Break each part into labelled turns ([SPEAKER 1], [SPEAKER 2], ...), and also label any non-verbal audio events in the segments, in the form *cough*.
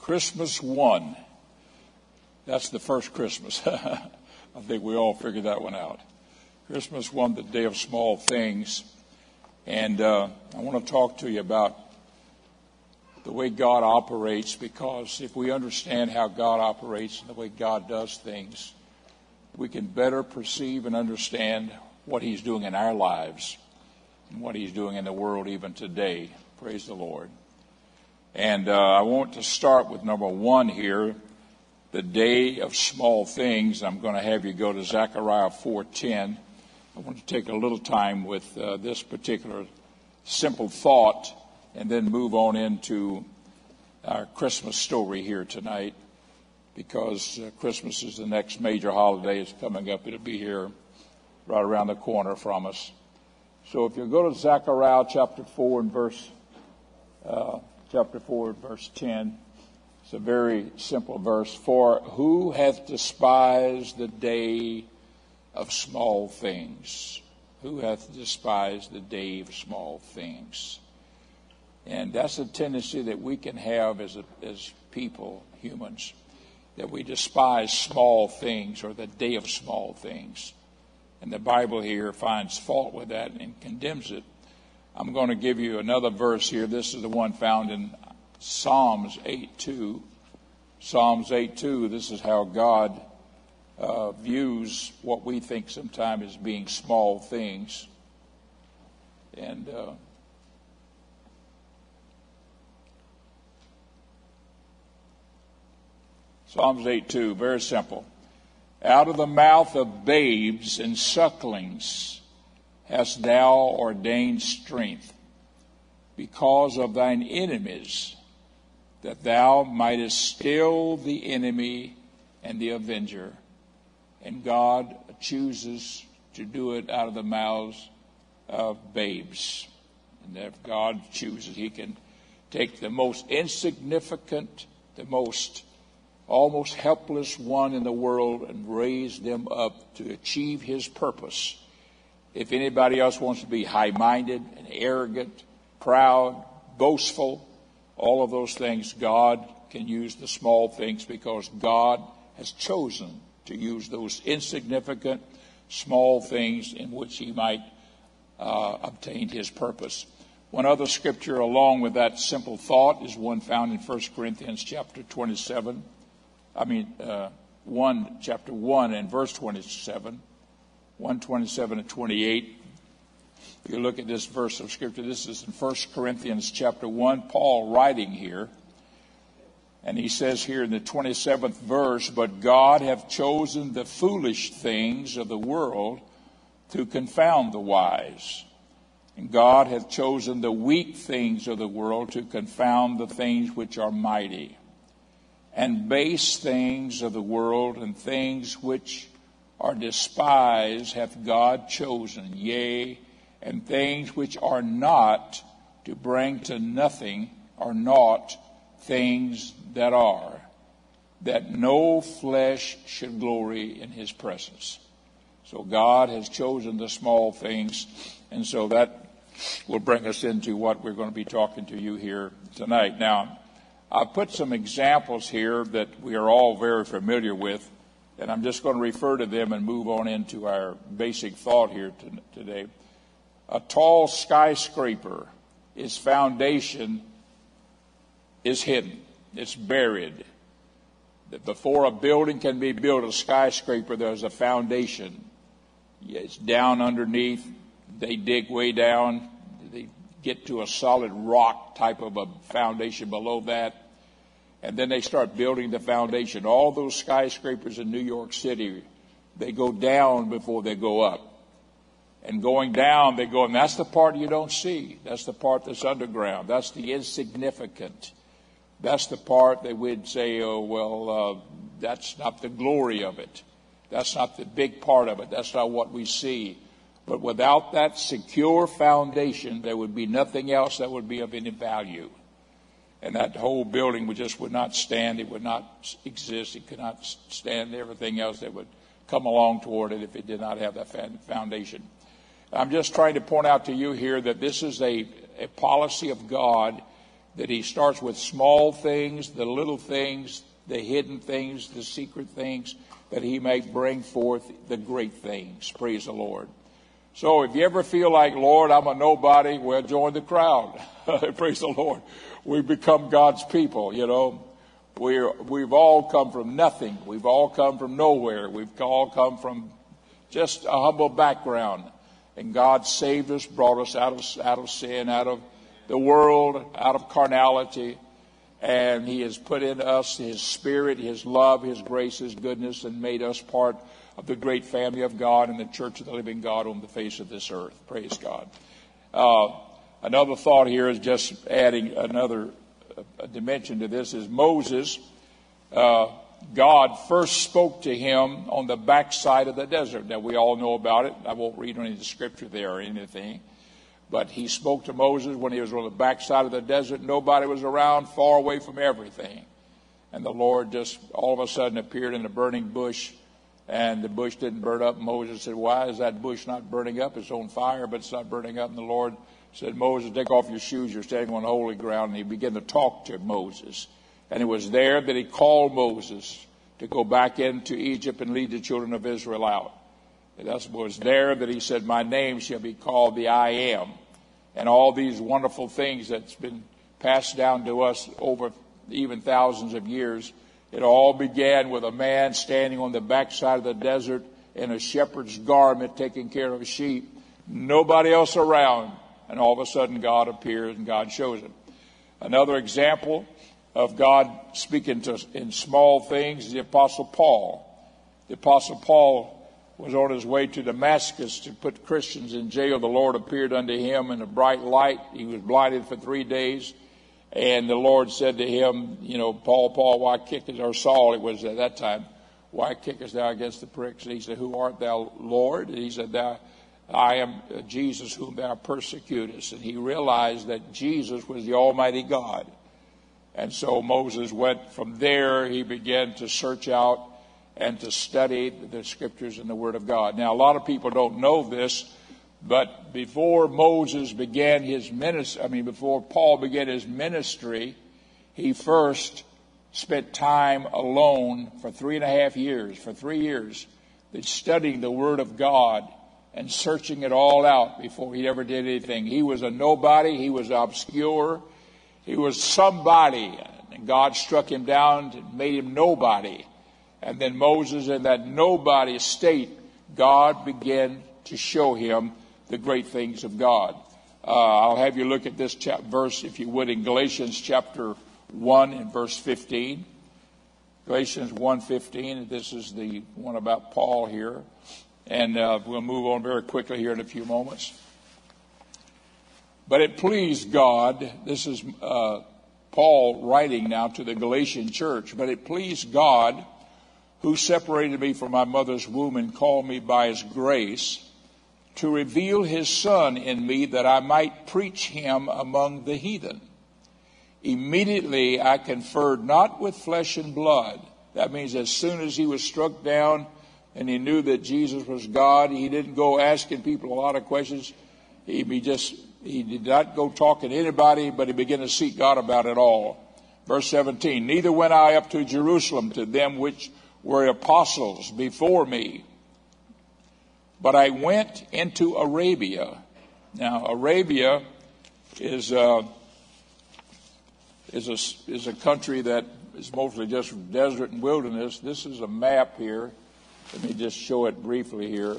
[SPEAKER 1] Christmas one. That's the first Christmas. *laughs* I think we all figured that one out. Christmas one, the day of small things. And uh, I want to talk to you about the way God operates because if we understand how God operates and the way God does things, we can better perceive and understand what He's doing in our lives and what He's doing in the world even today. Praise the Lord. And uh, I want to start with number one here, the day of small things. I'm going to have you go to Zechariah 4:10. I want to take a little time with uh, this particular simple thought and then move on into our Christmas story here tonight because uh, Christmas is the next major holiday. It's coming up. It'll be here right around the corner from us. So if you go to Zechariah chapter 4 and verse, uh, chapter 4 verse 10, it's a very simple verse. For who hath despised the day of small things? Who hath despised the day of small things? And that's a tendency that we can have as, a, as people, humans, that we despise small things or the day of small things. And the Bible here finds fault with that and condemns it. I'm going to give you another verse here. This is the one found in Psalms 8:2. Psalms 8:2. this is how God uh, views what we think sometimes as being small things. And uh, Psalms 8:2, very simple. Out of the mouth of babes and sucklings hast thou ordained strength because of thine enemies, that thou mightest still the enemy and the avenger. And God chooses to do it out of the mouths of babes. And if God chooses, He can take the most insignificant, the most almost helpless one in the world and raise them up to achieve his purpose. If anybody else wants to be high minded and arrogant, proud, boastful, all of those things, God can use the small things because God has chosen to use those insignificant, small things in which he might uh, obtain his purpose. One other scripture along with that simple thought is one found in 1 Corinthians chapter 27 I mean, uh, 1, chapter 1 and verse 27, 127 and 28. If you look at this verse of scripture, this is in 1 Corinthians chapter 1, Paul writing here. And he says here in the 27th verse, But God hath chosen the foolish things of the world to confound the wise. And God hath chosen the weak things of the world to confound the things which are mighty and base things of the world and things which are despised hath God chosen, yea, and things which are not to bring to nothing are not things that are, that no flesh should glory in his presence. So God has chosen the small things, and so that will bring us into what we're going to be talking to you here tonight. Now, I've put some examples here that we are all very familiar with, and I'm just going to refer to them and move on into our basic thought here today. A tall skyscraper, its foundation is hidden, it's buried. Before a building can be built, a skyscraper, there's a foundation. It's down underneath. They dig way down. They get to a solid rock type of a foundation below that and then they start building the foundation. All those skyscrapers in New York City, they go down before they go up. And going down, they go, and that's the part you don't see. That's the part that's underground. That's the insignificant. That's the part that we'd say, oh, well, uh, that's not the glory of it. That's not the big part of it. That's not what we see. But without that secure foundation, there would be nothing else that would be of any value and that whole building would just would not stand. It would not exist. It could not stand everything else that would come along toward it if it did not have that foundation. I'm just trying to point out to you here that this is a, a policy of God that he starts with small things, the little things, the hidden things, the secret things, that he may bring forth the great things. Praise the Lord. So if you ever feel like, Lord, I'm a nobody, well, join the crowd. *laughs* Praise the Lord. We've become God's people, you know. We're, we've all come from nothing. We've all come from nowhere. We've all come from just a humble background. And God saved us, brought us out of, out of sin, out of the world, out of carnality. And He has put in us His Spirit, His love, His grace, His goodness, and made us part of the great family of God and the church of the living God on the face of this earth. Praise God. Uh, another thought here is just adding another uh, dimension to this is Moses. Uh, God first spoke to him on the backside of the desert. Now, we all know about it. I won't read any of the scripture there or anything. But he spoke to Moses when he was on the backside of the desert. Nobody was around, far away from everything. And the Lord just all of a sudden appeared in a burning bush, and the bush didn't burn up. Moses said, Why is that bush not burning up? It's on fire, but it's not burning up. And the Lord said, Moses, take off your shoes. You're standing on holy ground. And he began to talk to Moses. And it was there that he called Moses to go back into Egypt and lead the children of Israel out. It was there that he said, My name shall be called the I am. And all these wonderful things that's been passed down to us over even thousands of years. It all began with a man standing on the backside of the desert in a shepherd's garment taking care of sheep. Nobody else around. And all of a sudden God appears and God shows him. Another example of God speaking to in small things, the Apostle Paul. The Apostle Paul was on his way to Damascus to put Christians in jail. The Lord appeared unto him in a bright light. He was blinded for three days. And the Lord said to him, You know, Paul, Paul, why kickest, or Saul, it was at that time, why kickest thou against the pricks? And he said, Who art thou, Lord? And he said, Thou, I am Jesus whom thou persecutest. And he realized that Jesus was the Almighty God. And so Moses went from there, he began to search out and to study the scriptures and the Word of God. Now, a lot of people don't know this, but before Moses began his ministry, I mean, before Paul began his ministry, he first spent time alone for three and a half years, for three years, studying the Word of God and searching it all out before he ever did anything. He was a nobody, he was obscure, he was somebody, and God struck him down and made him nobody. And then Moses, in that nobody state, God began to show him the great things of God. Uh, I'll have you look at this chap- verse, if you would, in Galatians chapter 1 and verse 15. Galatians 1.15, this is the one about Paul here. And uh, we'll move on very quickly here in a few moments. But it pleased God, this is uh, Paul writing now to the Galatian church, but it pleased God who separated me from my mother's womb and called me by his grace to reveal his son in me that I might preach him among the heathen. Immediately I conferred not with flesh and blood. That means as soon as he was struck down and he knew that Jesus was God, he didn't go asking people a lot of questions. He just he did not go talking to anybody, but he began to seek God about it all. Verse 17, neither went I up to Jerusalem to them which were apostles before me, but I went into Arabia. Now, Arabia is a, uh, is a, is a country that is mostly just desert and wilderness. This is a map here. Let me just show it briefly here.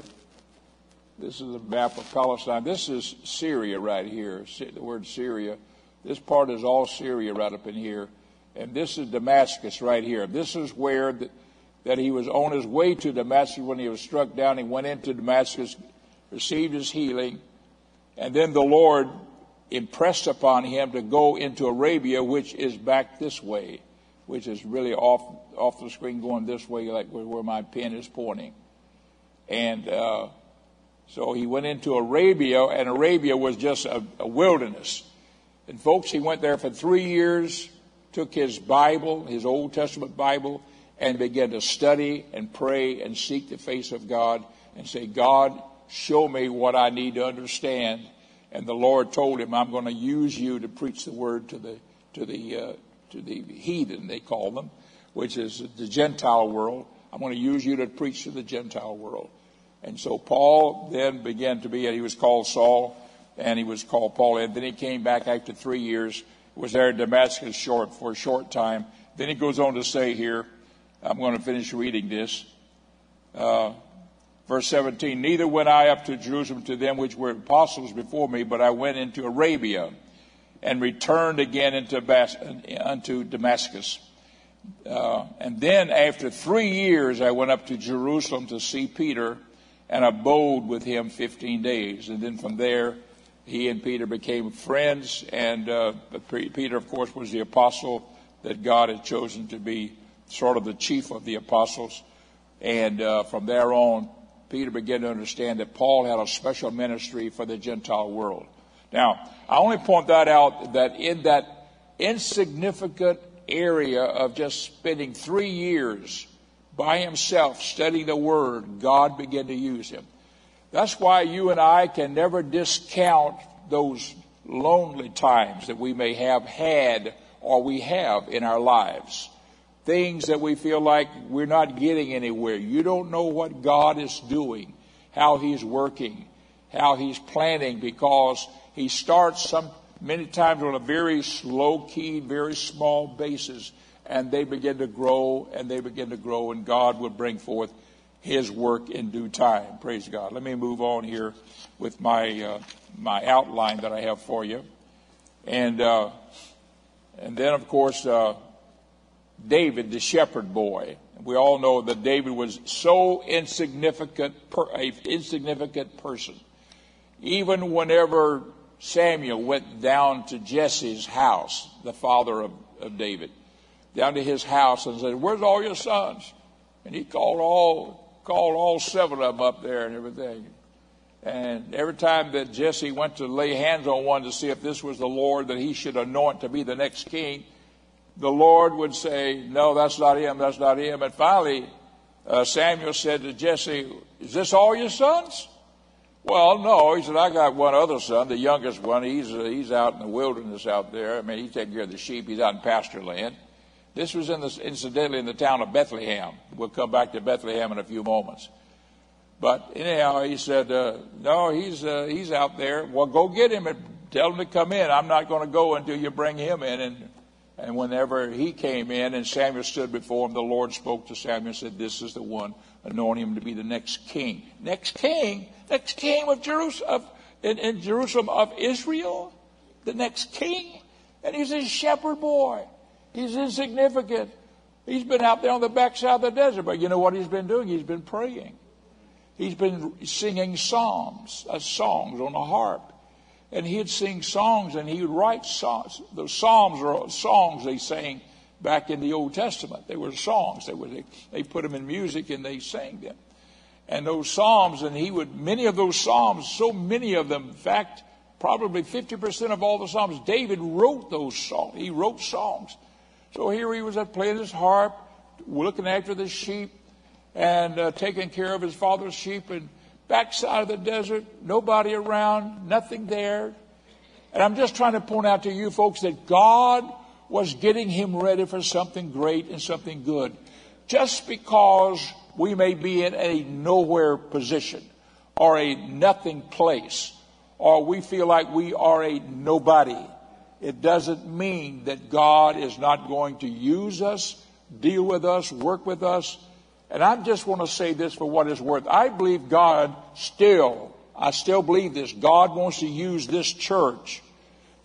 [SPEAKER 1] This is a map of Palestine. This is Syria right here, the word Syria. This part is all Syria right up in here. And this is Damascus right here. This is where the, that he was on his way to Damascus when he was struck down. He went into Damascus, received his healing, and then the Lord impressed upon him to go into Arabia, which is back this way, which is really off off the screen, going this way, like where, my pen is pointing. And uh, so he went into Arabia, and Arabia was just a, a wilderness. And folks, he went there for three years, took his Bible, his Old Testament Bible, and begin to study and pray and seek the face of God and say, God, show me what I need to understand. And the Lord told him, I'm going to use you to preach the word to the to the uh, to the heathen, they call them, which is the Gentile world. I'm going to use you to preach to the Gentile world. And so Paul then began to be, he was called Saul, and he was called Paul. And then he came back after three years, was there in Damascus short for a short time. Then he goes on to say here, I'm going to finish reading this. Uh, verse 17, neither went I up to Jerusalem to them which were apostles before me, but I went into Arabia and returned again into Bas- unto Damascus. Uh, and then after three years, I went up to Jerusalem to see Peter and abode with him 15 days. And then from there, he and Peter became friends. And uh, Peter, of course, was the apostle that God had chosen to be sort of the chief of the apostles. And uh, from there on, Peter began to understand that Paul had a special ministry for the Gentile world. Now, I only point that out that in that insignificant area of just spending three years by himself studying the Word, God began to use him. That's why you and I can never discount those lonely times that we may have had or we have in our lives. Things that we feel like we're not getting anywhere. You don't know what God is doing, how He's working, how He's planning, because He starts some many times on a very slow key, very small basis, and they begin to grow and they begin to grow, and God will bring forth His work in due time. Praise God. Let me move on here with my uh, my outline that I have for you, and uh, and then of course. Uh, David, the shepherd boy. We all know that David was so insignificant, per, a insignificant person. Even whenever Samuel went down to Jesse's house, the father of, of David, down to his house and said, "Where's all your sons?" And he called all called all seven of them up there and everything. And every time that Jesse went to lay hands on one to see if this was the Lord that he should anoint to be the next king, the Lord would say, No, that's not him, that's not him. And finally, uh, Samuel said to Jesse, Is this all your sons? Well, no. He said, I got one other son, the youngest one. He's, uh, he's out in the wilderness out there. I mean, he's taking care of the sheep. He's out in pasture land. This was in the, incidentally in the town of Bethlehem. We'll come back to Bethlehem in a few moments. But anyhow, he said, uh, no, he's, uh, he's out there. Well, go get him and tell him to come in. I'm not going to go until you bring him in. And and whenever he came in and Samuel stood before him, the Lord spoke to Samuel and said, This is the one, anoint him to be the next king. Next king? Next king of Jerusalem, of, in, in Jerusalem of Israel? The next king? And he's a shepherd boy. He's insignificant. He's been out there on the backside of the desert, but you know what he's been doing? He's been praying. He's been singing psalms, uh, songs on a harp and he'd sing songs and he would write songs. The Psalms are songs they sang back in the Old Testament. They were songs. They, were, they, they put them in music and they sang them. And those Psalms, and he would, many of those Psalms, so many of them, in fact, probably 50% of all the Psalms, David wrote those songs. He wrote songs. So here he was at playing his harp, looking after the sheep, and uh, taking care of his father's sheep, and backside of the desert, nobody around, nothing there. And I'm just trying to point out to you folks that God was getting him ready for something great and something good. Just because we may be in a nowhere position or a nothing place or we feel like we are a nobody, it doesn't mean that God is not going to use us, deal with us, work with us, and I just want to say this for what it's worth. I believe God still, I still believe this. God wants to use this church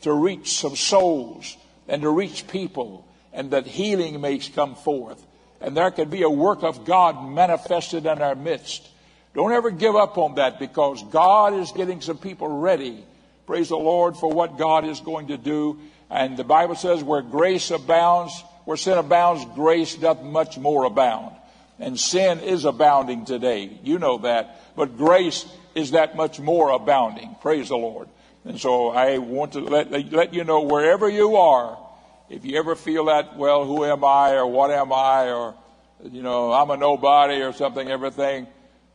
[SPEAKER 1] to reach some souls and to reach people and that healing may come forth. And there can be a work of God manifested in our midst. Don't ever give up on that because God is getting some people ready. Praise the Lord for what God is going to do. And the Bible says where grace abounds, where sin abounds, grace doth much more abound. And sin is abounding today. You know that. But grace is that much more abounding. Praise the Lord. And so I want to let, let you know wherever you are, if you ever feel that, well, who am I or what am I or, you know, I'm a nobody or something, everything,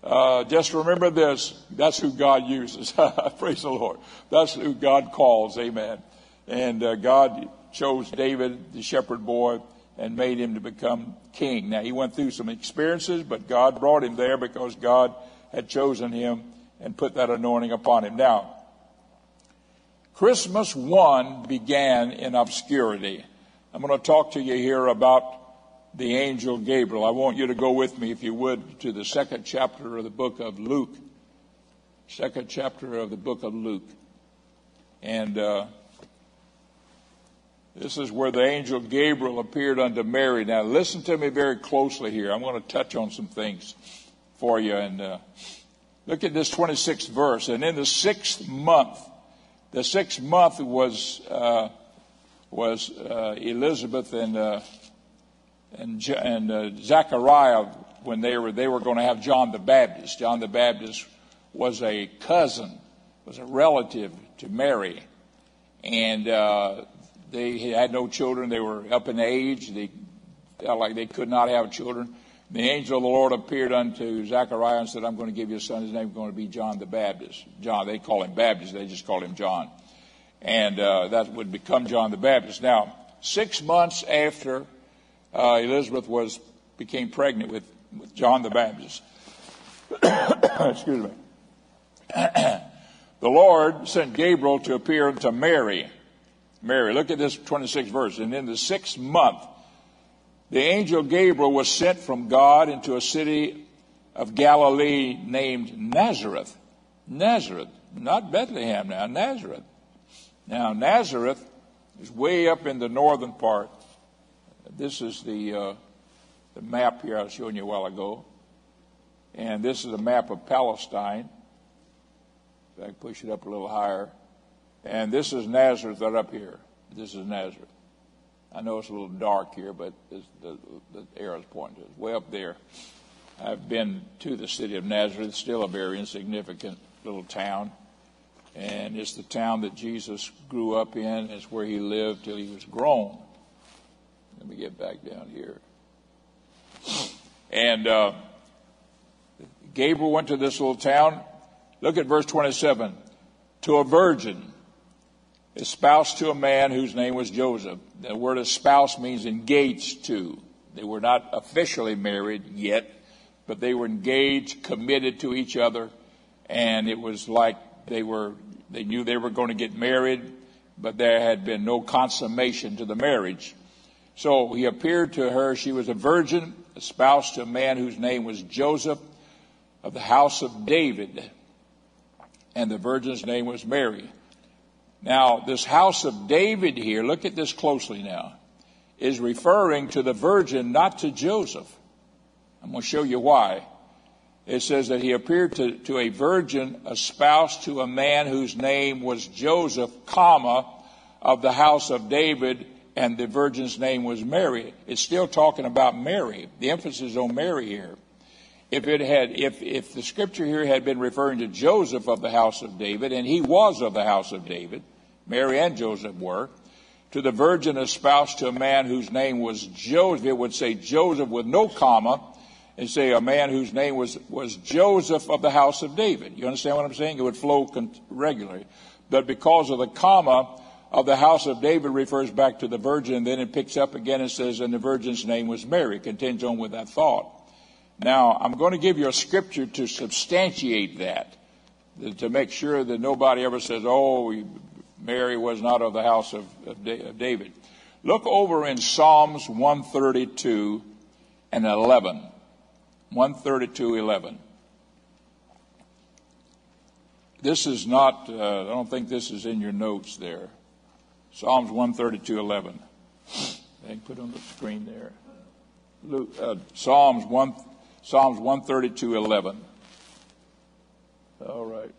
[SPEAKER 1] uh, just remember this. That's who God uses. *laughs* Praise the Lord. That's who God calls. Amen. And uh, God chose David, the shepherd boy, and made him to become king. Now, he went through some experiences, but God brought him there because God had chosen him and put that anointing upon him. Now, Christmas 1 began in obscurity. I'm going to talk to you here about the angel Gabriel. I want you to go with me, if you would, to the second chapter of the book of Luke. Second chapter of the book of Luke. And uh, this is where the angel Gabriel appeared unto Mary. Now, listen to me very closely here. I'm going to touch on some things for you. And uh, look at this 26th verse. And in the sixth month, the sixth month was uh, was uh, Elizabeth and uh, and, and uh, Zechariah when they were they were going to have John the Baptist. John the Baptist was a cousin, was a relative to Mary, and uh, they had no children. They were up in age. They felt like they could not have children. The angel of the Lord appeared unto Zechariah and said, I'm going to give you a son. His name is going to be John the Baptist. John, they call him Baptist. They just call him John. And uh, that would become John the Baptist. Now, six months after uh, Elizabeth was became pregnant with, with John the Baptist, *coughs* excuse me, *coughs* the Lord sent Gabriel to appear unto Mary Mary. Look at this 26th verse. And in the sixth month, the angel Gabriel was sent from God into a city of Galilee named Nazareth. Nazareth, not Bethlehem now, Nazareth. Now, Nazareth is way up in the northern part. This is the, uh, the map here I was showing you a while ago. And this is a map of Palestine. If I can push it up a little higher. And this is Nazareth right up here. This is Nazareth. I know it's a little dark here, but the, the arrow's pointing to it. Way up there. I've been to the city of Nazareth, still a very insignificant little town. And it's the town that Jesus grew up in. It's where he lived till he was grown. Let me get back down here. And uh, Gabriel went to this little town. Look at verse 27. To a virgin espoused to a man whose name was Joseph. The word espoused means engaged to. They were not officially married yet, but they were engaged, committed to each other, and it was like they were, they knew they were going to get married, but there had been no consummation to the marriage. So he appeared to her. She was a virgin, espoused to a man whose name was Joseph of the house of David, and the virgin's name was Mary. Now, this house of David here, look at this closely now, is referring to the virgin, not to Joseph. I'm going to show you why. It says that he appeared to, to a virgin espoused to a man whose name was Joseph, comma, of the house of David, and the virgin's name was Mary. It's still talking about Mary. The emphasis is on Mary here. If it had, if, if the scripture here had been referring to Joseph of the house of David, and he was of the house of David, Mary and Joseph were, to the virgin espoused to a man whose name was Joseph. It would say Joseph with no comma and say a man whose name was, was Joseph of the house of David. You understand what I'm saying? It would flow con- regularly. But because of the comma of the house of David refers back to the virgin, and then it picks up again and says, and the virgin's name was Mary. It continues on with that thought. Now, I'm going to give you a scripture to substantiate that, to make sure that nobody ever says, oh, Mary was not of the house of, of David. Look over in Psalms 132 and 11. 132, 11. This is not, uh, I don't think this is in your notes there. Psalms 132, 11. I can put on the screen there. Luke, uh, Psalms 1, Psalms 132, 11. All right.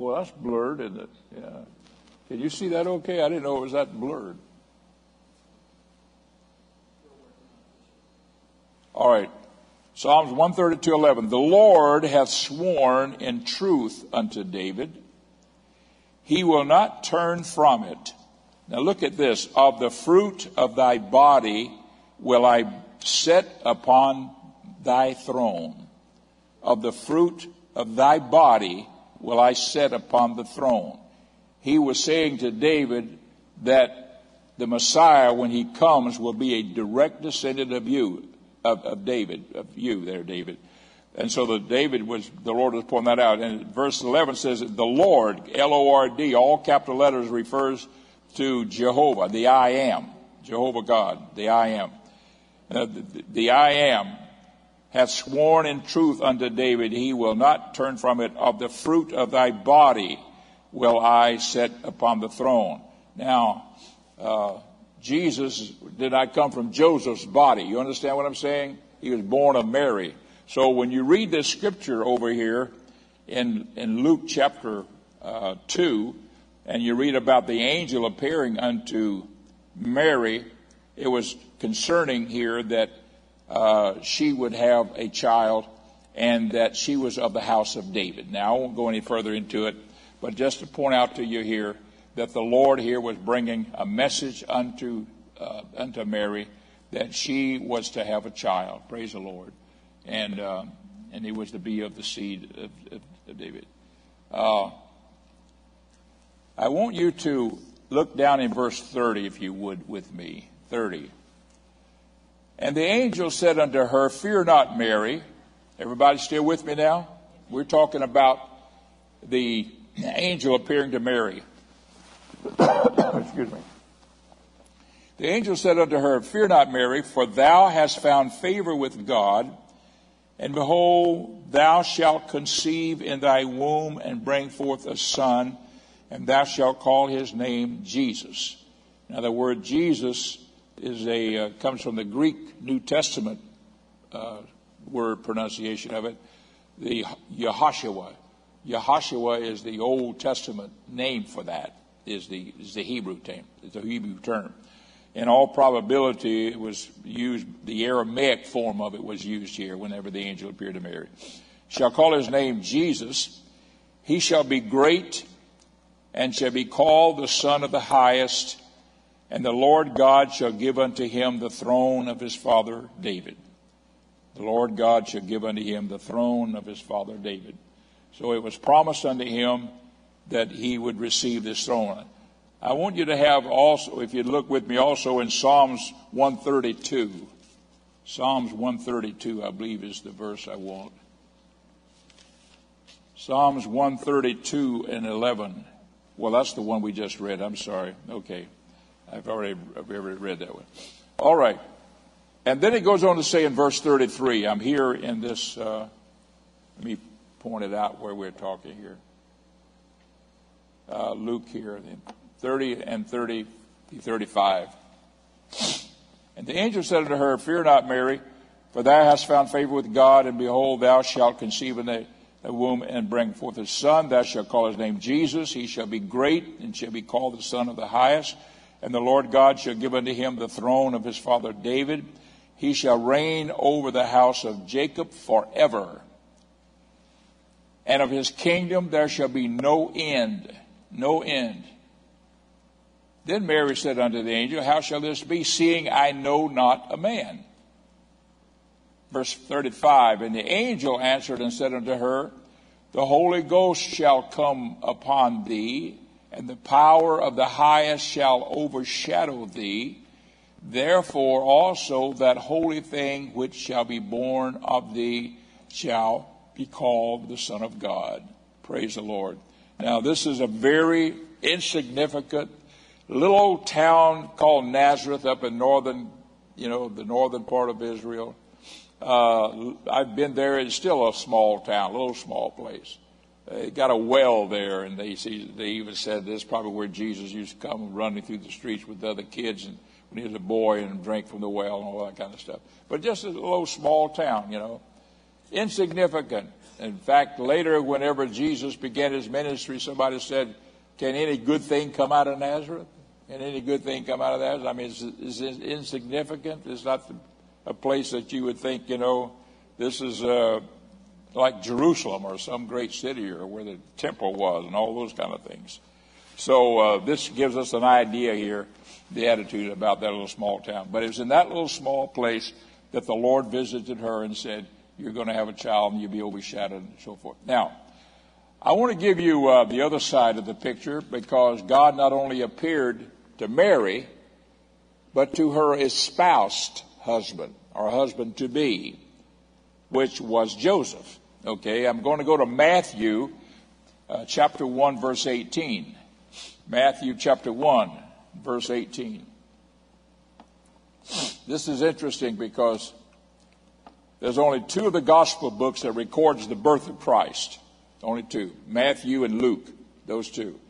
[SPEAKER 1] Well, that's blurred, isn't it? Yeah. Can you see that okay? I didn't know it was that blurred. All right. Psalms 132:11. The Lord hath sworn in truth unto David. He will not turn from it. Now look at this. Of the fruit of thy body will I set upon thy throne. Of the fruit of thy body will I set upon the throne. he was saying to David that the Messiah, when he comes, will be a direct descendant of you, of, of David, of you there, David. And so the David was, the Lord was pointing that out. And verse 11 says, the Lord, L-O-R-D, all capital letters refers to Jehovah, the I am, Jehovah God, the I am. Uh, the, the I am hath sworn in truth unto David, he will not turn from it. Of the fruit of thy body will I set upon the throne. Now, uh, Jesus did not come from Joseph's body. You understand what I'm saying? He was born of Mary. So when you read this scripture over here in, in Luke chapter uh, 2, and you read about the angel appearing unto Mary, it was concerning here that uh, she would have a child and that she was of the house of David. Now, I won't go any further into it, but just to point out to you here that the Lord here was bringing a message unto, uh, unto Mary that she was to have a child. Praise the Lord. And, uh, and he was to be of the seed of, of, of David. Uh, I want you to look down in verse 30, if you would, with me. 30. And the angel said unto her, Fear not, Mary. Everybody still with me now? We're talking about the angel appearing to Mary. *coughs* Excuse me. The angel said unto her, Fear not, Mary, for thou hast found favor with God. And behold, thou shalt conceive in thy womb and bring forth a son, and thou shalt call his name Jesus. Now, the word Jesus is a uh, comes from the Greek New Testament uh, word pronunciation of it, the Yehoshua. Yehoshua is the Old Testament name for that. Is the is the Hebrew term. the Hebrew term. In all probability, it was used. The Aramaic form of it was used here whenever the angel appeared to Mary. Shall call his name Jesus. He shall be great, and shall be called the Son of the Highest and the Lord God shall give unto him the throne of his father David. The Lord God shall give unto him the throne of his father David. So it was promised unto him that he would receive this throne. I want you to have also, if you look with me also in Psalms 132. Psalms 132, I believe, is the verse I want. Psalms 132 and 11. Well, that's the one we just read. I'm sorry. Okay. I've already, I've already read that one. All right. And then it goes on to say in verse 33, I'm here in this, uh, let me point it out where we're talking here. Uh, Luke here, 30 and 30, 35. And the angel said unto her, Fear not, Mary, for thou hast found favor with God, and behold, thou shalt conceive in the, the womb and bring forth a son. Thou shalt call his name Jesus. He shall be great and shall be called the Son of the Highest. And the Lord God shall give unto him the throne of his father David. He shall reign over the house of Jacob forever. And of his kingdom there shall be no end. No end. Then Mary said unto the angel, How shall this be, seeing I know not a man? Verse 35 And the angel answered and said unto her, The Holy Ghost shall come upon thee and the power of the highest shall overshadow thee. Therefore also that holy thing which shall be born of thee shall be called the Son of God. Praise the Lord. Now this is a very insignificant little old town called Nazareth up in northern, you know, the northern part of Israel. Uh, I've been there. It's still a small town, a little small place uh, got a well there, and they see, they even said this is probably where Jesus used to come running through the streets with the other kids and when he was a boy and drank from the well and all that kind of stuff. But just a little small town, you know, insignificant. In fact, later, whenever Jesus began his ministry, somebody said, "Can any good thing come out of Nazareth? Can any good thing come out of that? I mean, it's, it's insignificant. It's not the, a place that you would think, you know, this is. Uh, like Jerusalem or some great city or where the temple was and all those kind of things. So uh, this gives us an idea here, the attitude about that little small town. But it was in that little small place that the Lord visited her and said, "You're going to have a child and you'll be overshadowed and so forth." Now, I want to give you uh, the other side of the picture because God not only appeared to Mary, but to her espoused husband or husband to be, which was Joseph. Okay, I'm going to go to Matthew uh, chapter 1, verse 18. Matthew chapter 1, verse 18. This is interesting because there's only two of the gospel books that records the birth of Christ. Only two. Matthew and Luke. Those two.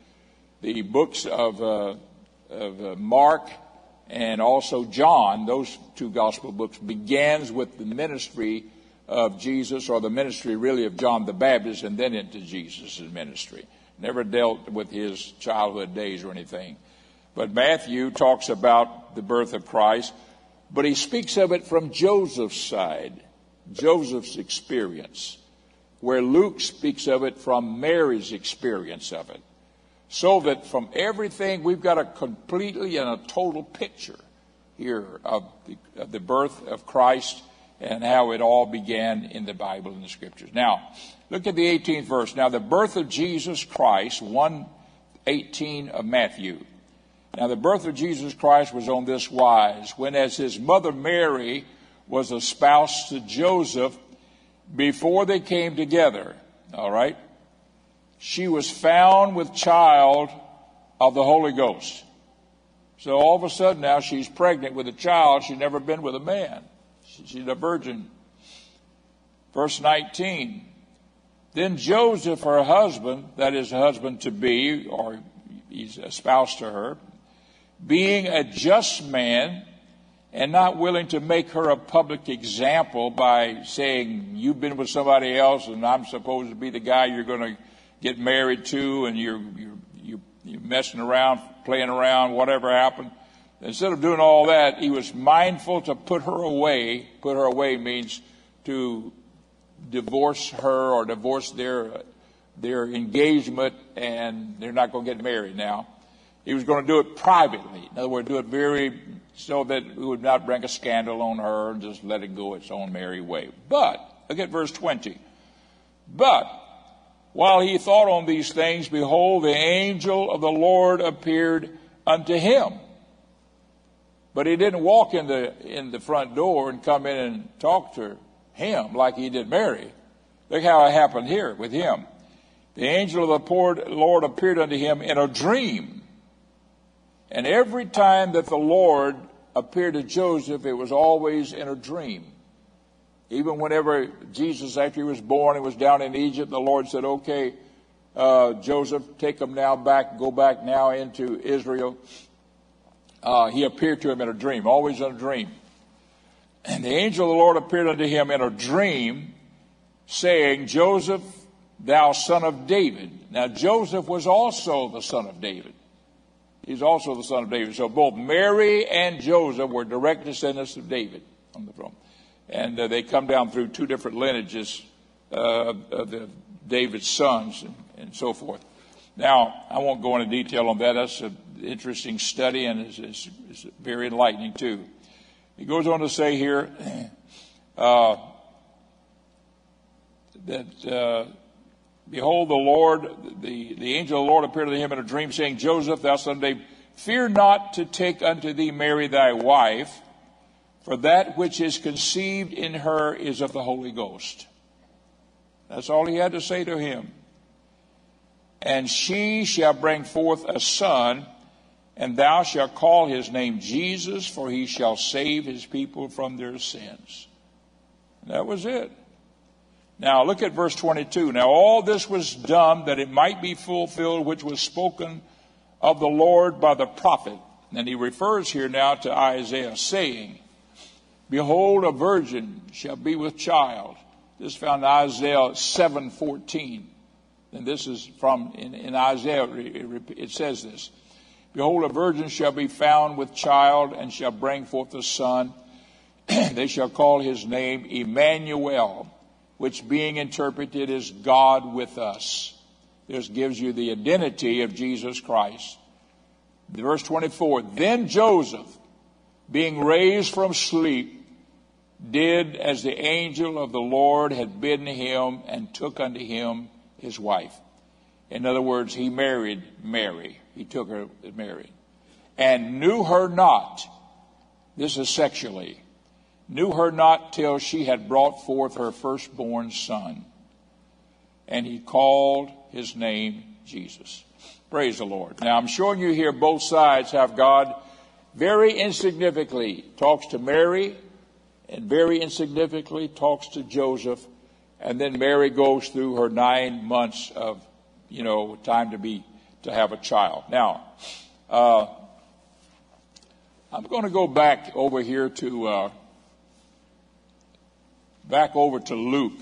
[SPEAKER 1] The books of, uh, of uh, Mark and also John, those two gospel books, begins with the ministry of Jesus or the ministry really of John the Baptist and then into Jesus' ministry. Never dealt with his childhood days or anything. But Matthew talks about the birth of Christ, but he speaks of it from Joseph's side, Joseph's experience, where Luke speaks of it from Mary's experience of it. So that from everything, we've got a completely and a total picture here of the, of the birth of Christ and how it all began in the Bible and the scriptures. Now, look at the 18th verse. Now, the birth of Jesus Christ, 118 of Matthew. Now, the birth of Jesus Christ was on this wise. When, as his mother Mary was espoused to Joseph, before they came together, all right, she was found with child of the Holy Ghost. So all of a sudden now she's pregnant with a child. She's never been with a man. She's a virgin. Verse 19. Then Joseph, her husband, that is, husband to be, or he's a spouse to her, being a just man and not willing to make her a public example by saying, You've been with somebody else and I'm supposed to be the guy you're going to get married to and you're, you're, you're, messing around, playing around, whatever happened. Instead of doing all that, he was mindful to put her away. Put her away means to divorce her or divorce their, their engagement and they're not going to get married now. He was going to do it privately. In other words, do it very so that it would not bring a scandal on her and just let it go its own merry way. But, look at verse 20. But, while he thought on these things, behold, the angel of the Lord appeared unto him. But he didn't walk in the, in the front door and come in and talk to him like he did Mary. Look how it happened here with him. The angel of the Lord appeared unto him in a dream. And every time that the Lord appeared to Joseph, it was always in a dream. Even whenever Jesus, after he was born, he was down in Egypt, the Lord said, okay, uh, Joseph, take him now back, go back now into Israel. Uh, he appeared to him in a dream, always in a dream. And the angel of the Lord appeared unto him in a dream, saying, Joseph, thou son of David. Now, Joseph was also the son of David. He's also the son of David. So both Mary and Joseph were direct descendants of David on the throne and uh, they come down through two different lineages uh, of the David's sons and, and, so forth. Now, I won't go into detail on that. That's an interesting study and it's, it's, it's very enlightening too. He goes on to say here *clears throat* uh, that, uh, behold, the Lord, the, the angel of the Lord appeared to him in a dream, saying, Joseph, thou son of David, fear not to take unto thee Mary thy wife for that which is conceived in her is of the Holy Ghost. That's all he had to say to him. And she shall bring forth a son, and thou shalt call his name Jesus, for he shall save his people from their sins. That was it. Now look at verse 22. Now all this was done that it might be fulfilled which was spoken of the Lord by the prophet. And he refers here now to Isaiah saying, Behold, a virgin shall be with child. This is found in Isaiah 7:14. And this is from in, in Isaiah it, it says this. Behold, a virgin shall be found with child and shall bring forth a son. *clears throat* they shall call his name Emmanuel, which being interpreted is God with us. This gives you the identity of Jesus Christ. Verse 24, then Joseph, being raised from sleep, did as the angel of the Lord had bidden him and took unto him his wife. In other words, he married Mary. He took her married. And knew her not. This is sexually. Knew her not till she had brought forth her firstborn son. And he called his name Jesus. Praise the Lord. Now I'm showing you here both sides have God very insignificantly talks to Mary and very insignificantly talks to Joseph. And then Mary goes through her nine months of, you know, time to be, to have a child. Now, uh, I'm going to go back over here to, uh, back over to Luke.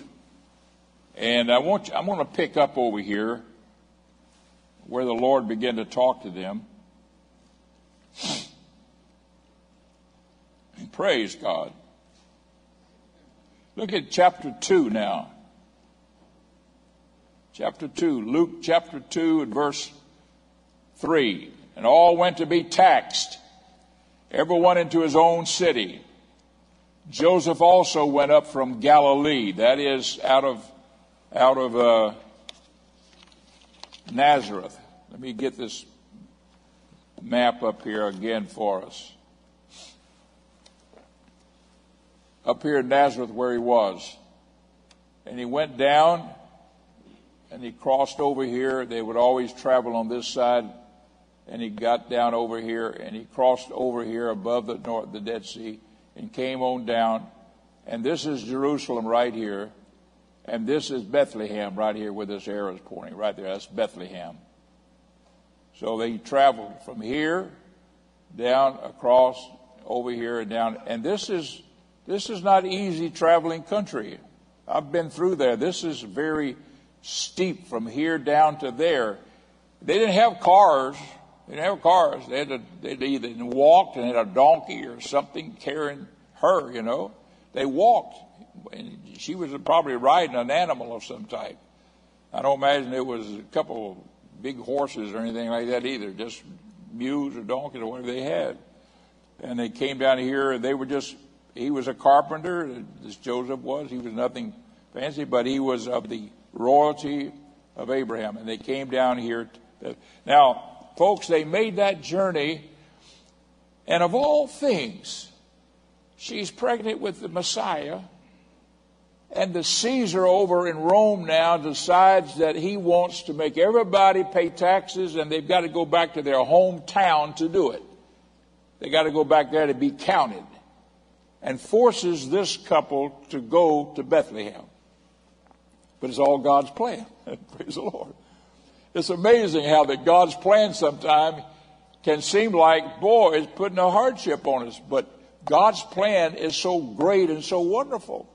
[SPEAKER 1] And I want you, I'm going to pick up over here where the Lord began to talk to them. And praise God. Look at chapter 2 now. Chapter 2, Luke chapter 2 and verse 3. And all went to be taxed, everyone into his own city. Joseph also went up from Galilee, that is, out of, out of uh, Nazareth. Let me get this map up here again for us. up here in Nazareth where he was. And he went down and he crossed over here. They would always travel on this side. And he got down over here and he crossed over here above the north, the Dead Sea and came on down. And this is Jerusalem right here. And this is Bethlehem right here where this arrow is pointing right there. That's Bethlehem. So they traveled from here down across over here and down. And this is this is not easy traveling country. I've been through there. This is very steep from here down to there. They didn't have cars. They didn't have cars. They had to, they either walked and had a donkey or something carrying her, you know. They walked. And she was probably riding an animal of some type. I don't imagine it was a couple of big horses or anything like that either, just mules or donkeys or whatever they had. And they came down here and they were just he was a carpenter, as Joseph was. He was nothing fancy, but he was of the royalty of Abraham. And they came down here. To, uh, now, folks, they made that journey, and of all things, she's pregnant with the Messiah. And the Caesar over in Rome now decides that he wants to make everybody pay taxes and they've got to go back to their hometown to do it. They got to go back there to be counted and forces this couple to go to Bethlehem. But it's all God's plan. *laughs* Praise the Lord. It's amazing how that God's plan sometimes can seem like, boy, it's putting a hardship on us. But God's plan is so great and so wonderful.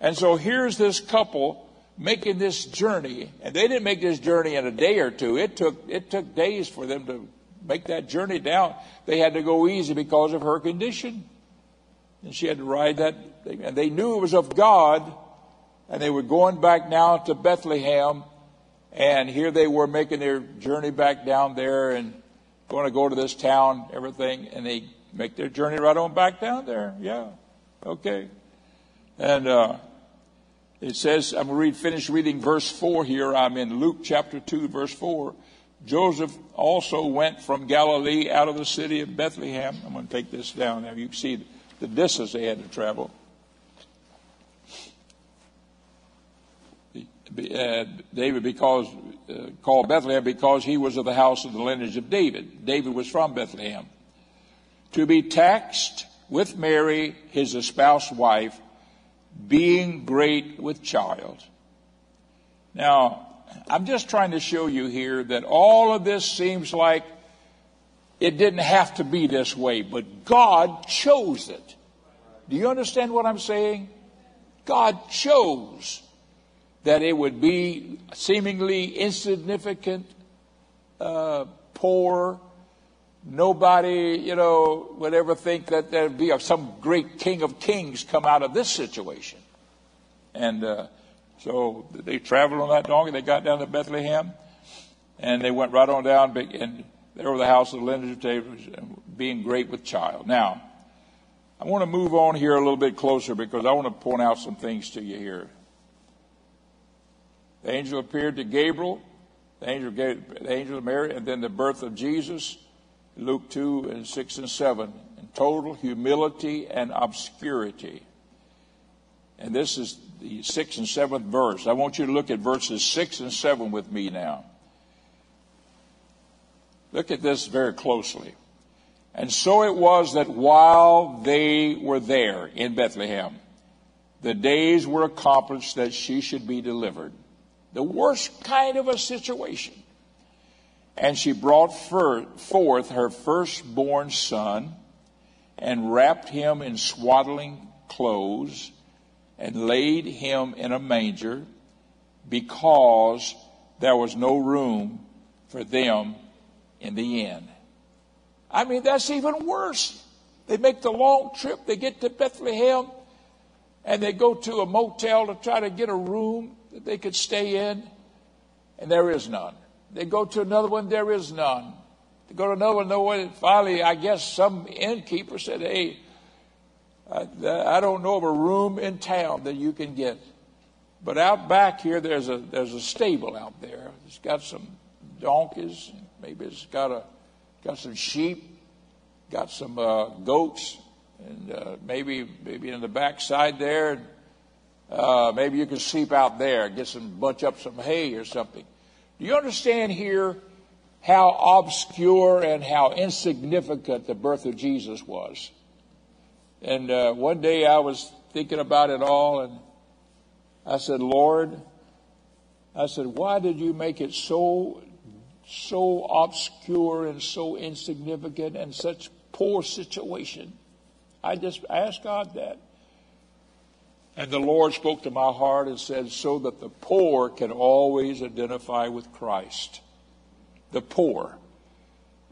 [SPEAKER 1] And so here's this couple making this journey. And they didn't make this journey in a day or two. It took, it took days for them to make that journey down. They had to go easy because of her condition. And she had to ride that. And they knew it was of God. And they were going back now to Bethlehem. And here they were making their journey back down there and going to go to this town, everything. And they make their journey right on back down there. Yeah. Okay. And, uh, it says, I'm going to read, finish reading verse 4 here. I'm in Luke chapter 2, verse 4. Joseph also went from Galilee out of the city of Bethlehem. I'm going to take this down there. You can see the distance they had to travel. Uh, David because uh, called Bethlehem because he was of the house of the lineage of David. David was from Bethlehem. To be taxed with Mary, his espoused wife, being great with child. Now, I'm just trying to show you here that all of this seems like it didn't have to be this way, but God chose it. Do you understand what I'm saying? God chose that it would be seemingly insignificant, uh, poor. Nobody, you know, would ever think that there'd be some great king of kings come out of this situation. And uh, so they traveled on that donkey. They got down to Bethlehem, and they went right on down, and there were the house of the lineage of David, being great with child. Now, I want to move on here a little bit closer because I want to point out some things to you here. The angel appeared to Gabriel The angel gave the angel of Mary, and then the birth of Jesus, Luke 2 and 6 and 7, in total humility and obscurity. And this is the sixth and seventh verse. I want you to look at verses six and seven with me now. Look at this very closely. And so it was that while they were there in Bethlehem, the days were accomplished that she should be delivered. The worst kind of a situation. And she brought forth her firstborn son and wrapped him in swaddling clothes and laid him in a manger because there was no room for them in the inn. I mean, that's even worse. They make the long trip, they get to Bethlehem, and they go to a motel to try to get a room that they could stay in, and there is none. They go to another one, there is none. They go to another one, no one. Finally, I guess some innkeeper said, Hey, I, don't know of a room in town that you can get. But out back here, there's a, there's a stable out there. It's got some donkeys, maybe it's got, a, got some sheep, got some uh, goats, and uh, maybe, maybe in the backside there, uh, maybe you can sleep out there, get some, bunch up some hay or something. Do you understand here how obscure and how insignificant the birth of Jesus was? And uh, one day I was thinking about it all, and I said, Lord, I said, why did you make it so, so obscure and so insignificant and such poor situation? I just asked God that. And the Lord spoke to my heart and said, so that the poor can always identify with Christ. The poor.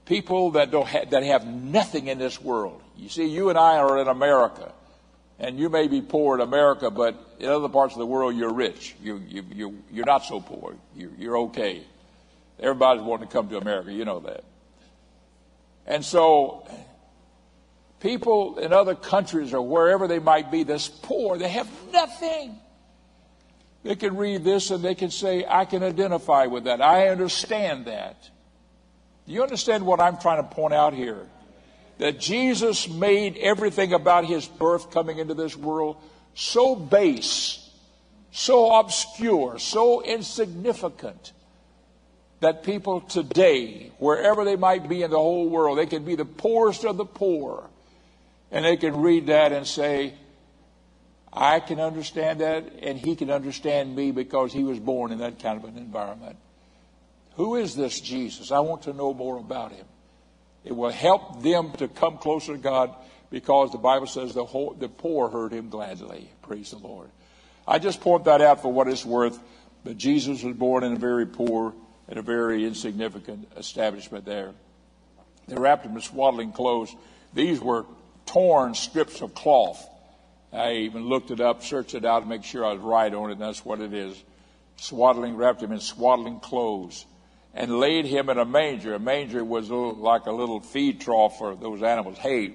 [SPEAKER 1] People that, don't ha- that have nothing in this world. You see, you and I are in America, and you may be poor in America, but in other parts of the world you're rich. You, you, you, you're not so poor. You, you're okay. Everybody's wanting to come to America. You know that. And so, people in other countries or wherever they might be that's poor, they have nothing. They can read this and they can say, I can identify with that. I understand that. Do you understand what I'm trying to point out here? that Jesus made everything about his birth coming into this world so base, so obscure, so insignificant that people today, wherever they might be in the whole world, they can be the poorest of the poor, and they can read that and say, I can understand that, and he can understand me because he was born in that kind of an environment. Who is this Jesus? I want to know more about him. It will help them to come closer to God because the Bible says the, whole, the poor heard him gladly. Praise the Lord. I just point that out for what it's worth. But Jesus was born in a very poor and a very insignificant establishment there. They wrapped him in swaddling clothes. These were torn strips of cloth. I even looked it up, searched it out to make sure I was right on it, and that's what it is. Swaddling, wrapped him in swaddling clothes and laid him in a manger. A manger was like a little feed trough for those animals, hay,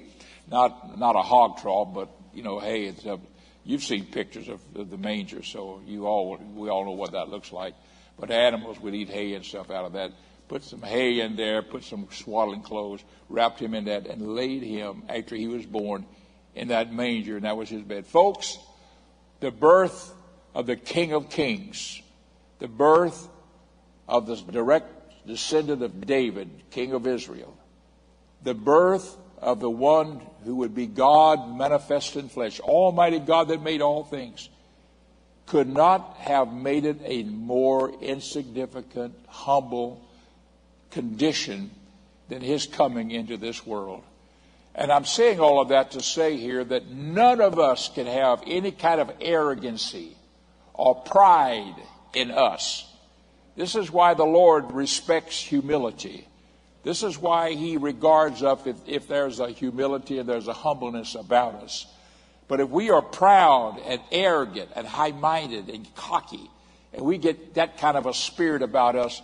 [SPEAKER 1] not not a hog trough, but you know hay. It's a, you've seen pictures of, of the manger, so you all we all know what that looks like. But animals would eat hay and stuff out of that. Put some hay in there, put some swaddling clothes, wrapped him in that, and laid him after he was born in that manger, and that was his bed. Folks, the birth of the King of Kings, the birth of the direct descendant of David, king of Israel, the birth of the one who would be God manifest in flesh, Almighty God that made all things, could not have made it a more insignificant, humble condition than his coming into this world. And I'm saying all of that to say here that none of us can have any kind of arrogancy or pride in us this is why the Lord respects humility. This is why he regards us if, if there's a humility and there's a humbleness about us. But if we are proud and arrogant and high minded and cocky, and we get that kind of a spirit about us,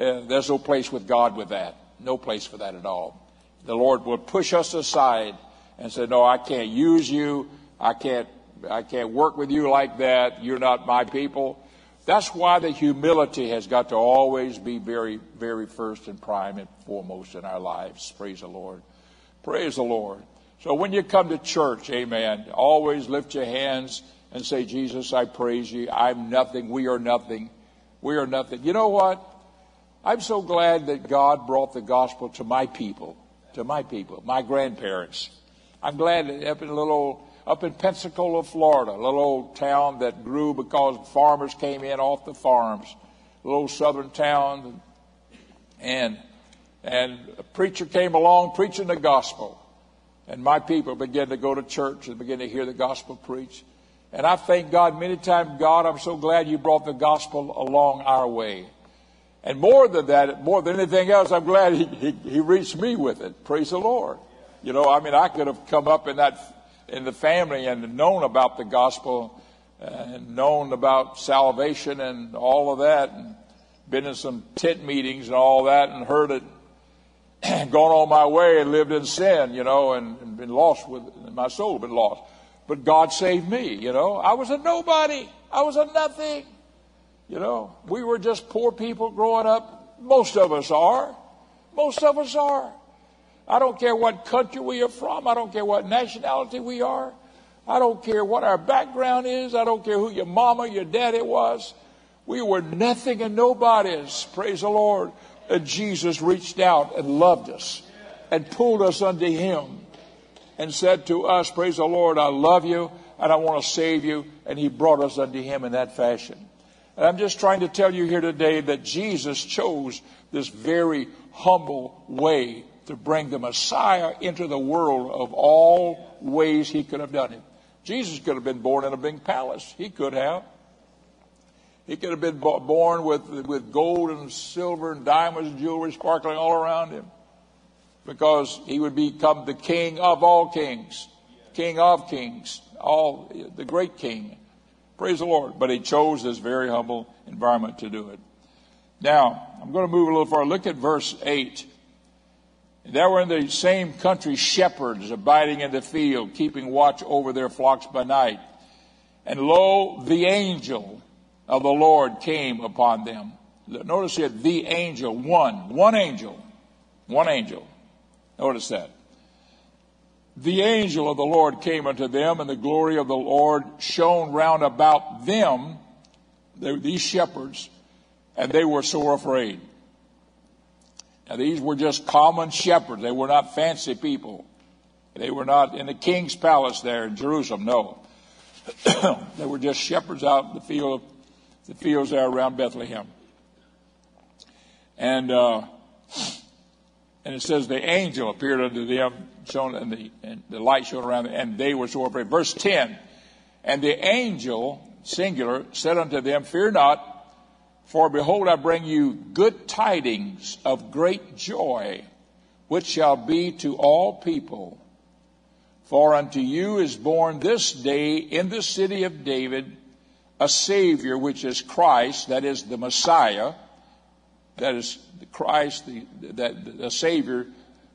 [SPEAKER 1] there's no place with God with that. No place for that at all. The Lord will push us aside and say, No, I can't use you. I can't, I can't work with you like that. You're not my people. That's why the humility has got to always be very, very first and prime and foremost in our lives. Praise the Lord. Praise the Lord. So when you come to church, amen, always lift your hands and say, Jesus, I praise you. I'm nothing. We are nothing. We are nothing. You know what? I'm so glad that God brought the gospel to my people, to my people, my grandparents. I'm glad that up in a little up in Pensacola, Florida, a little old town that grew because farmers came in off the farms, a little southern town, and and a preacher came along preaching the gospel, and my people began to go to church and begin to hear the gospel preached. And I thank God many times, God, I'm so glad you brought the gospel along our way. And more than that, more than anything else, I'm glad he, he, he reached me with it. Praise the Lord. You know, I mean, I could have come up in that in the family and known about the gospel and known about salvation and all of that and been in some tent meetings and all that and heard it and *clears throat* gone on my way and lived in sin, you know, and, and been lost with my soul been lost. But God saved me, you know. I was a nobody. I was a nothing. You know, we were just poor people growing up. Most of us are. Most of us are. I don't care what country we are from. I don't care what nationality we are. I don't care what our background is. I don't care who your mama, your daddy was. We were nothing and nobodies. Praise the Lord. And Jesus reached out and loved us and pulled us unto him and said to us, Praise the Lord, I love you and I want to save you. And he brought us unto him in that fashion. And I'm just trying to tell you here today that Jesus chose this very humble way to bring the Messiah into the world of all ways he could have done it. Jesus could have been born in a big palace. He could have. He could have been born with, with gold and silver and diamonds and jewelry sparkling all around him because he would become the king of all kings, king of kings, all the great king. Praise the Lord. But he chose this very humble environment to do it. Now, I'm going to move a little further. Look at verse 8. There were in the same country shepherds abiding in the field, keeping watch over their flocks by night. And lo, the angel of the Lord came upon them. Notice here, the angel, one, one angel, one angel. Notice that. The angel of the Lord came unto them, and the glory of the Lord shone round about them, these shepherds, and they were sore afraid. Now, these were just common shepherds. They were not fancy people. They were not in the king's palace there in Jerusalem. No. *clears throat* they were just shepherds out in the field, the fields there around Bethlehem. And, uh, and it says the angel appeared unto them, shone, and the, and the light shone around them, and they were so afraid. Verse 10, and the angel, singular, said unto them, Fear not, for behold, I bring you good tidings of great joy, which shall be to all people. For unto you is born this day in the city of David a Savior, which is Christ, that is the Messiah, that is Christ, the, that, the Savior,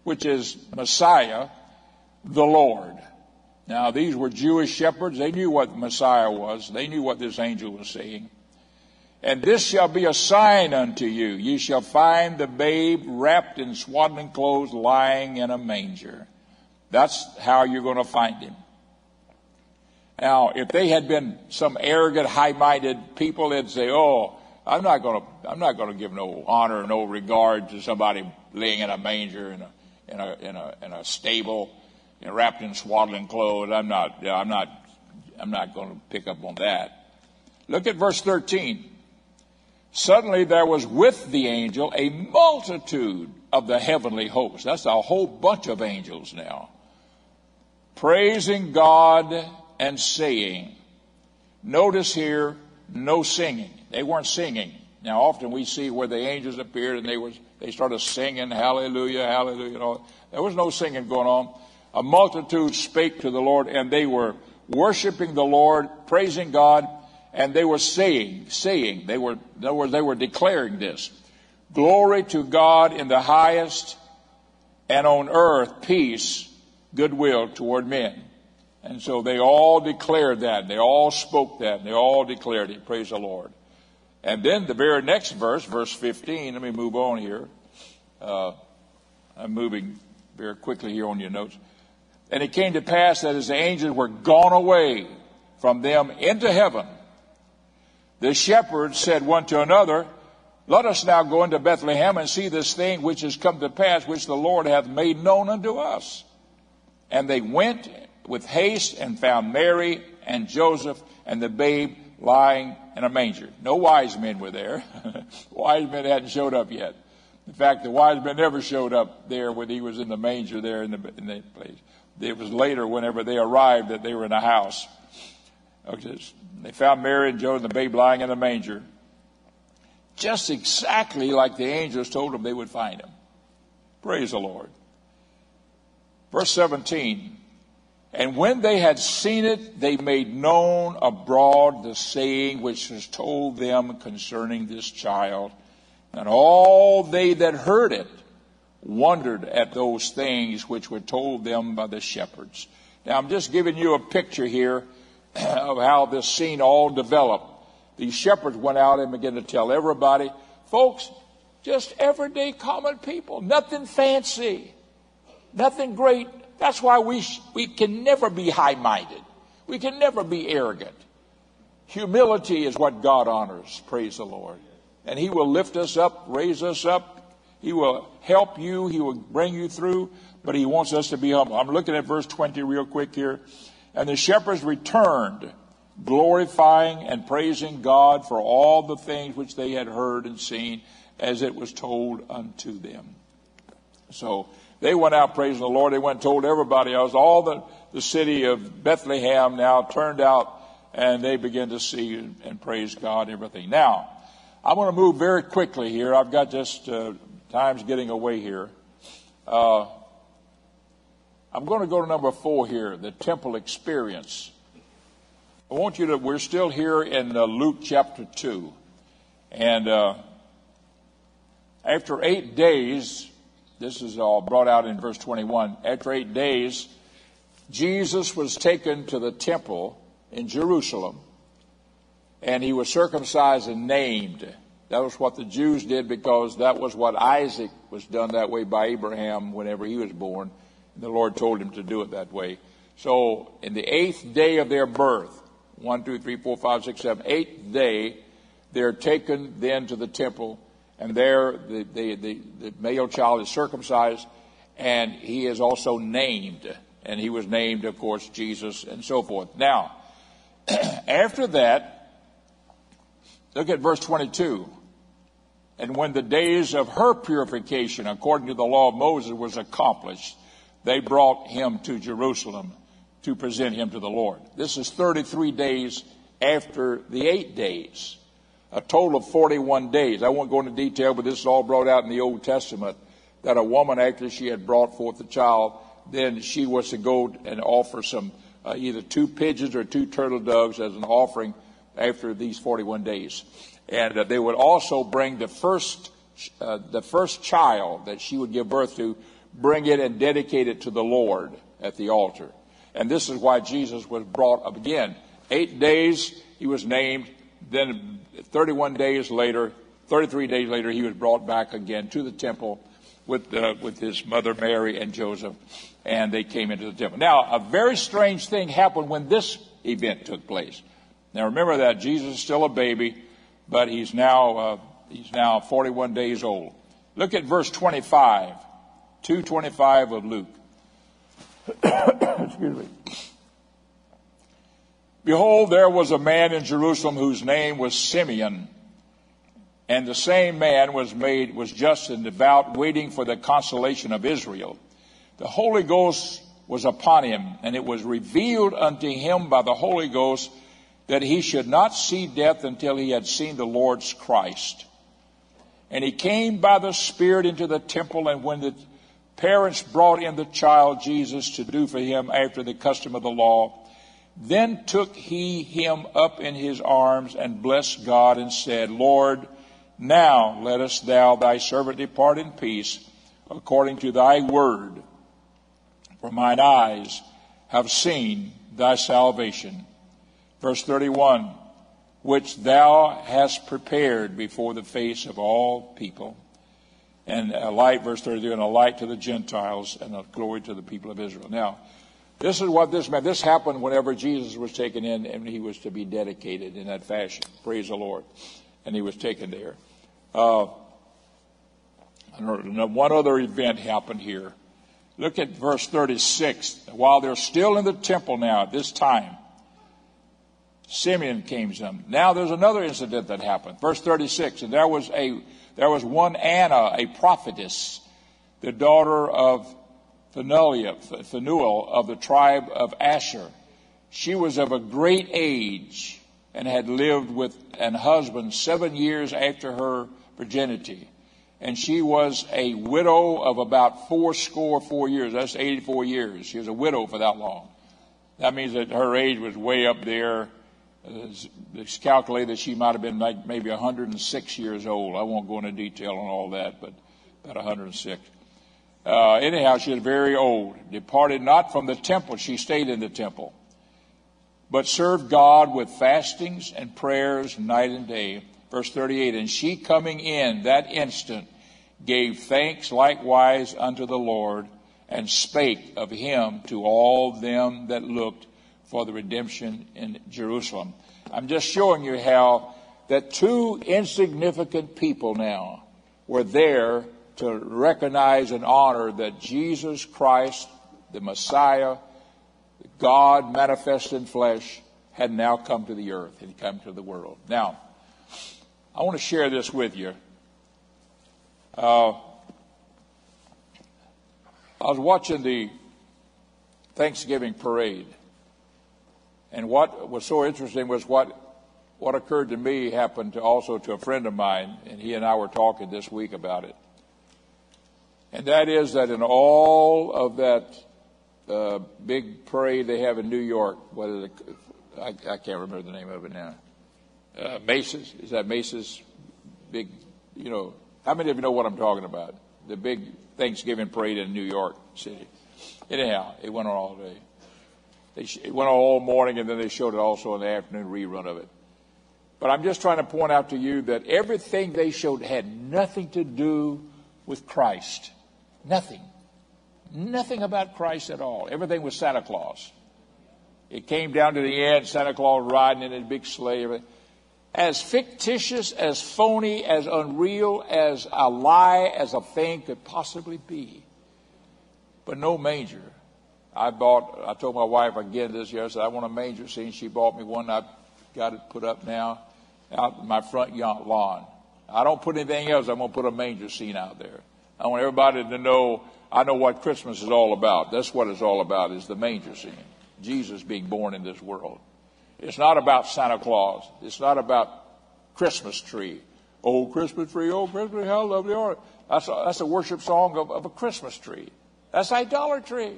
[SPEAKER 1] which is Messiah, the Lord. Now, these were Jewish shepherds. They knew what Messiah was. They knew what this angel was saying. And this shall be a sign unto you. Ye shall find the babe wrapped in swaddling clothes lying in a manger. That's how you're going to find him. Now, if they had been some arrogant, high-minded people, they'd say, "Oh, I'm not going to, I'm not going to give no honor, no regard to somebody laying in a manger in a, in a, in a, in a stable, and wrapped in swaddling clothes. I'm not, I'm not, I'm not going to pick up on that." Look at verse 13. Suddenly there was with the angel a multitude of the heavenly hosts. That's a whole bunch of angels now. Praising God and saying. Notice here, no singing. They weren't singing. Now often we see where the angels appeared and they was they started singing hallelujah, hallelujah. all. There was no singing going on. A multitude spake to the Lord and they were worshiping the Lord, praising God and they were saying, saying, they were, other words, they were declaring this. Glory to God in the highest, and on earth peace, goodwill toward men. And so they all declared that. They all spoke that. They all declared it. Praise the Lord. And then the very next verse, verse 15, let me move on here. Uh, I'm moving very quickly here on your notes. And it came to pass that as the angels were gone away from them into heaven, the shepherds said one to another, Let us now go into Bethlehem and see this thing which has come to pass, which the Lord hath made known unto us. And they went with haste and found Mary and Joseph and the babe lying in a manger. No wise men were there. *laughs* wise men hadn't showed up yet. In fact, the wise men never showed up there when he was in the manger there in the, in the place. It was later, whenever they arrived, that they were in a house. Okay, they found Mary and Joseph and the babe lying in a manger. Just exactly like the angels told them they would find him. Praise the Lord. Verse 17. And when they had seen it, they made known abroad the saying which was told them concerning this child. And all they that heard it wondered at those things which were told them by the shepherds. Now I'm just giving you a picture here *clears throat* of how this scene all developed. These shepherds went out and began to tell everybody, folks, just everyday common people, nothing fancy, nothing great, that's why we, we can never be high minded. We can never be arrogant. Humility is what God honors. Praise the Lord. And He will lift us up, raise us up. He will help you. He will bring you through. But He wants us to be humble. I'm looking at verse 20 real quick here. And the shepherds returned, glorifying and praising God for all the things which they had heard and seen as it was told unto them. So, they went out praising the Lord. They went and told everybody else. All the, the city of Bethlehem now turned out and they began to see and, and praise God everything. Now, I want to move very quickly here. I've got just uh, time's getting away here. Uh, I'm going to go to number four here, the temple experience. I want you to, we're still here in uh, Luke chapter 2. And uh, after eight days, this is all brought out in verse 21. After eight days, Jesus was taken to the temple in Jerusalem and he was circumcised and named. That was what the Jews did because that was what Isaac was done that way by Abraham whenever he was born. And the Lord told him to do it that way. So in the eighth day of their birth, one, two, three, four, five, six, seven, eighth day, they're taken then to the temple and there the, the, the, the male child is circumcised, and he is also named. And he was named, of course, Jesus, and so forth. Now, *clears throat* after that, look at verse 22. And when the days of her purification, according to the law of Moses, was accomplished, they brought him to Jerusalem to present him to the Lord. This is 33 days after the eight days a total of 41 days. I won't go into detail, but this is all brought out in the Old Testament that a woman, after she had brought forth a child, then she was to go and offer some uh, either two pigeons or two turtle doves as an offering after these 41 days. And uh, they would also bring the first, uh, the first child that she would give birth to, bring it and dedicate it to the Lord at the altar. And this is why Jesus was brought up again. Eight days he was named, then 31 days later, 33 days later, he was brought back again to the temple with, uh, with his mother Mary and Joseph, and they came into the temple. Now, a very strange thing happened when this event took place. Now, remember that Jesus is still a baby, but he's now uh, he's now 41 days old. Look at verse 25, 225 of Luke. *coughs* Excuse me. Behold, there was a man in Jerusalem whose name was Simeon. And the same man was made, was just and devout, waiting for the consolation of Israel. The Holy Ghost was upon him, and it was revealed unto him by the Holy Ghost that he should not see death until he had seen the Lord's Christ. And he came by the Spirit into the temple, and when the parents brought in the child Jesus to do for him after the custom of the law, then took he him up in his arms and blessed God and said, Lord, now lettest thou thy servant depart in peace according to thy word. For mine eyes have seen thy salvation. Verse 31. which thou hast prepared before the face of all people, and a light, verse 32, and a light to the Gentiles and a glory to the people of Israel. Now, this is what this meant. This happened whenever Jesus was taken in and he was to be dedicated in that fashion. Praise the Lord. And he was taken there. Uh, one other event happened here. Look at verse 36. While they're still in the temple now at this time, Simeon came to them. Now there's another incident that happened. Verse 36. And there was a, there was one Anna, a prophetess, the daughter of Phanuel of the tribe of Asher. She was of a great age and had lived with an husband seven years after her virginity. And she was a widow of about fourscore four years. That's 84 years. She was a widow for that long. That means that her age was way up there. It's calculated that she might have been like maybe 106 years old. I won't go into detail on all that, but about 106. Uh, anyhow, she was very old, departed not from the temple. She stayed in the temple, but served God with fastings and prayers night and day. Verse 38 And she coming in that instant gave thanks likewise unto the Lord and spake of him to all them that looked for the redemption in Jerusalem. I'm just showing you how that two insignificant people now were there to recognize and honor that Jesus Christ, the Messiah, God manifest in flesh, had now come to the earth, had come to the world. Now, I want to share this with you. Uh, I was watching the Thanksgiving parade, and what was so interesting was what what occurred to me happened to also to a friend of mine, and he and I were talking this week about it. And that is that in all of that uh, big parade they have in New York, what is it? I, I can't remember the name of it now. Uh, Macy's, is that Macy's big, you know, how many of you know what I'm talking about? The big Thanksgiving parade in New York City. Anyhow, it went on all day. They, it went on all morning and then they showed it also in the afternoon rerun of it. But I'm just trying to point out to you that everything they showed had nothing to do with Christ. Nothing. Nothing about Christ at all. Everything was Santa Claus. It came down to the end, Santa Claus riding in a big sleigh. As fictitious, as phony, as unreal, as a lie as a thing could possibly be. But no manger. I bought, I told my wife again this year, I said, I want a manger scene. She bought me one. I've got it put up now out in my front yard lawn. I don't put anything else. I'm going to put a manger scene out there. I want everybody to know I know what Christmas is all about. That's what it's all about is the manger scene. Jesus being born in this world. It's not about Santa Claus. It's not about Christmas tree. Oh, Christmas tree, oh, Christmas tree, how lovely are you? That's a, that's a worship song of, of a Christmas tree. That's idolatry.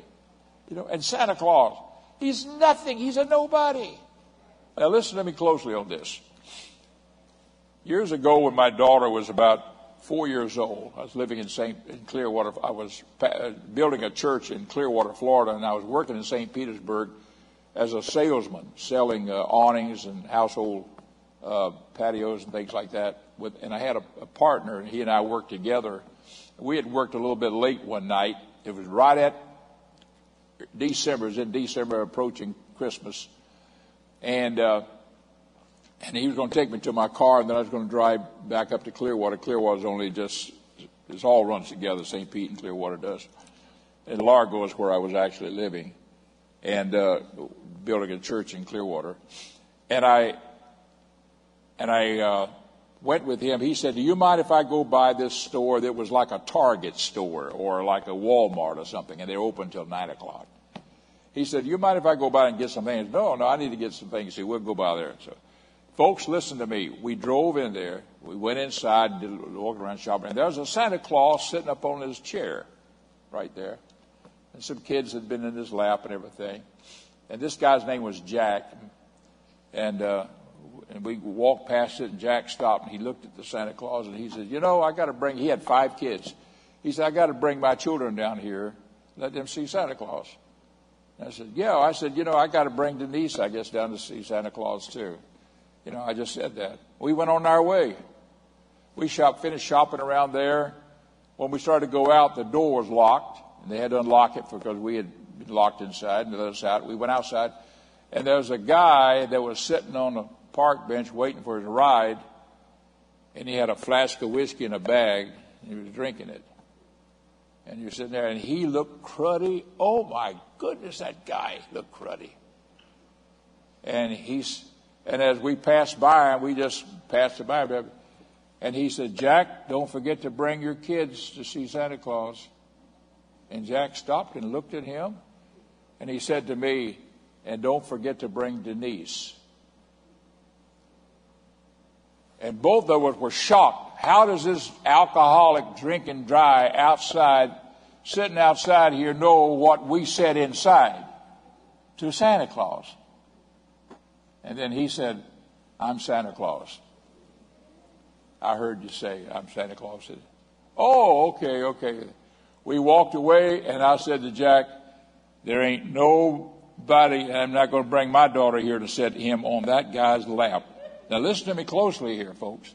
[SPEAKER 1] You know, and Santa Claus, he's nothing. He's a nobody. Now listen to me closely on this. Years ago when my daughter was about four years old. I was living in St. In Clearwater. I was uh, building a church in Clearwater, Florida, and I was working in St. Petersburg as a salesman, selling uh, awnings and household uh, patios and things like that. With, and I had a, a partner, and he and I worked together. We had worked a little bit late one night. It was right at December. It was in December, approaching Christmas, and uh, and he was going to take me to my car, and then I was going to drive back up to Clearwater. Clearwater's only just, it all runs together, St. Pete and Clearwater does. And Largo is where I was actually living and uh, building a church in Clearwater. And I, and I uh, went with him. He said, Do you mind if I go by this store that was like a Target store or like a Walmart or something, and they're open until 9 o'clock? He said, Do you mind if I go by and get some things? No, no, I need to get some things. He said, We'll go by there. So Folks, listen to me. We drove in there. We went inside, did walk around shopping, and there was a Santa Claus sitting up on his chair right there. And some kids had been in his lap and everything. And this guy's name was Jack. And, uh, and we walked past it, and Jack stopped, and he looked at the Santa Claus, and he said, You know, I got to bring, he had five kids. He said, I got to bring my children down here, let them see Santa Claus. And I said, Yeah. I said, You know, I got to bring Denise, I guess, down to see Santa Claus, too. You know, I just said that. We went on our way. We shop, finished shopping around there. When we started to go out, the door was locked, and they had to unlock it because we had been locked inside and let us out. We went outside, and there was a guy that was sitting on a park bench waiting for his ride, and he had a flask of whiskey in a bag, and he was drinking it. And you're sitting there, and he looked cruddy. Oh my goodness, that guy looked cruddy. And he's, and as we passed by, we just passed it by, and he said, Jack, don't forget to bring your kids to see Santa Claus. And Jack stopped and looked at him, and he said to me, and don't forget to bring Denise. And both of us were shocked. How does this alcoholic drinking dry outside, sitting outside here, know what we said inside to Santa Claus? And then he said, I'm Santa Claus. I heard you say, I'm Santa Claus. Said, oh, okay, okay. We walked away, and I said to Jack, there ain't nobody, I'm not going to bring my daughter here to sit him on that guy's lap. Now listen to me closely here, folks.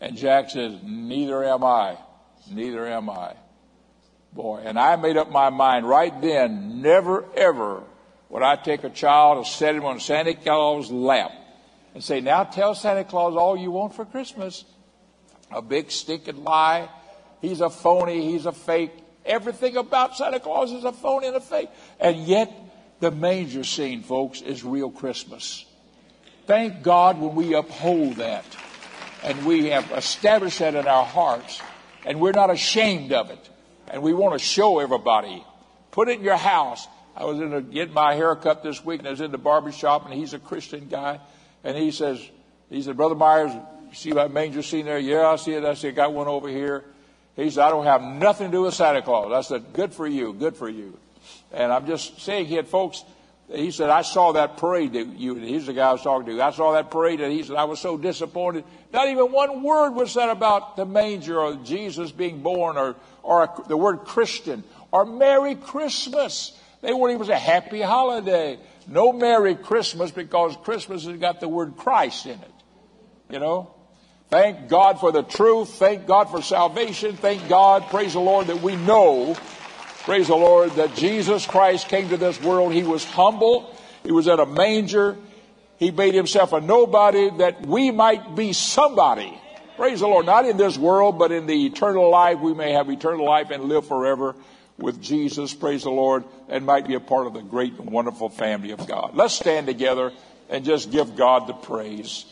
[SPEAKER 1] And Jack says, neither am I. Neither am I. Boy, and I made up my mind right then, never ever would I take a child and set him on Santa Claus' lap and say, now tell Santa Claus all you want for Christmas. A big stinking lie. He's a phony. He's a fake. Everything about Santa Claus is a phony and a fake. And yet, the manger scene, folks, is real Christmas. Thank God when we uphold that and we have established that in our hearts and we're not ashamed of it and we want to show everybody. Put it in your house. I was in a, getting my hair cut this week and I was in the barber shop and he's a Christian guy and he says, he said, Brother Myers, you see that manger scene there? Yeah, I see it. I see got one over here. He said, I don't have nothing to do with Santa Claus. I said, good for you, good for you. And I'm just saying here, folks, he said, I saw that parade that you, he's the guy I was talking to. I saw that parade and he said, I was so disappointed. Not even one word was said about the manger or Jesus being born or, or the word Christian or Merry Christmas. They weren't even a happy holiday. No Merry Christmas because Christmas has got the word Christ in it. You know? Thank God for the truth. Thank God for salvation. Thank God, praise the Lord, that we know, praise the Lord, that Jesus Christ came to this world. He was humble. He was at a manger. He made himself a nobody that we might be somebody. Praise the Lord. Not in this world, but in the eternal life. We may have eternal life and live forever with Jesus, praise the Lord, and might be a part of the great and wonderful family of God. Let's stand together and just give God the praise.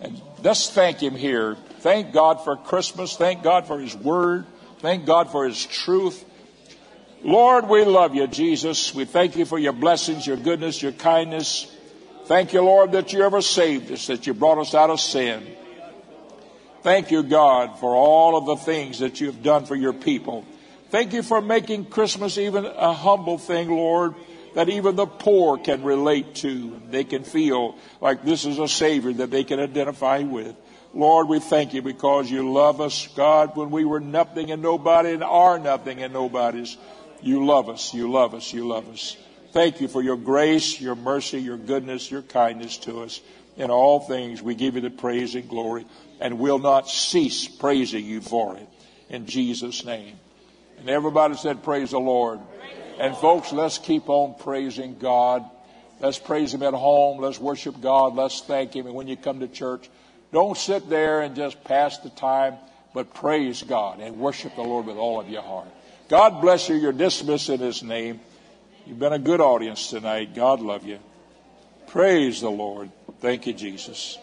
[SPEAKER 1] And let's thank Him here. Thank God for Christmas. Thank God for His Word. Thank God for His truth. Lord, we love you, Jesus. We thank you for your blessings, your goodness, your kindness. Thank you, Lord, that you ever saved us, that you brought us out of sin. Thank you, God, for all of the things that you have done for your people. Thank you for making Christmas even a humble thing, Lord, that even the poor can relate to. They can feel like this is a Savior that they can identify with. Lord, we thank you because you love us, God, when we were nothing and nobody and are nothing and nobodies. You love us, you love us, you love us. Thank you for your grace, your mercy, your goodness, your kindness to us. In all things, we give you the praise and glory and will not cease praising you for it. In Jesus' name. And everybody said, Praise the Lord. And folks, let's keep on praising God. Let's praise Him at home. Let's worship God. Let's thank Him. And when you come to church, don't sit there and just pass the time, but praise God and worship the Lord with all of your heart. God bless you. You're dismissed in His name. You've been a good audience tonight. God love you. Praise the Lord. Thank you, Jesus.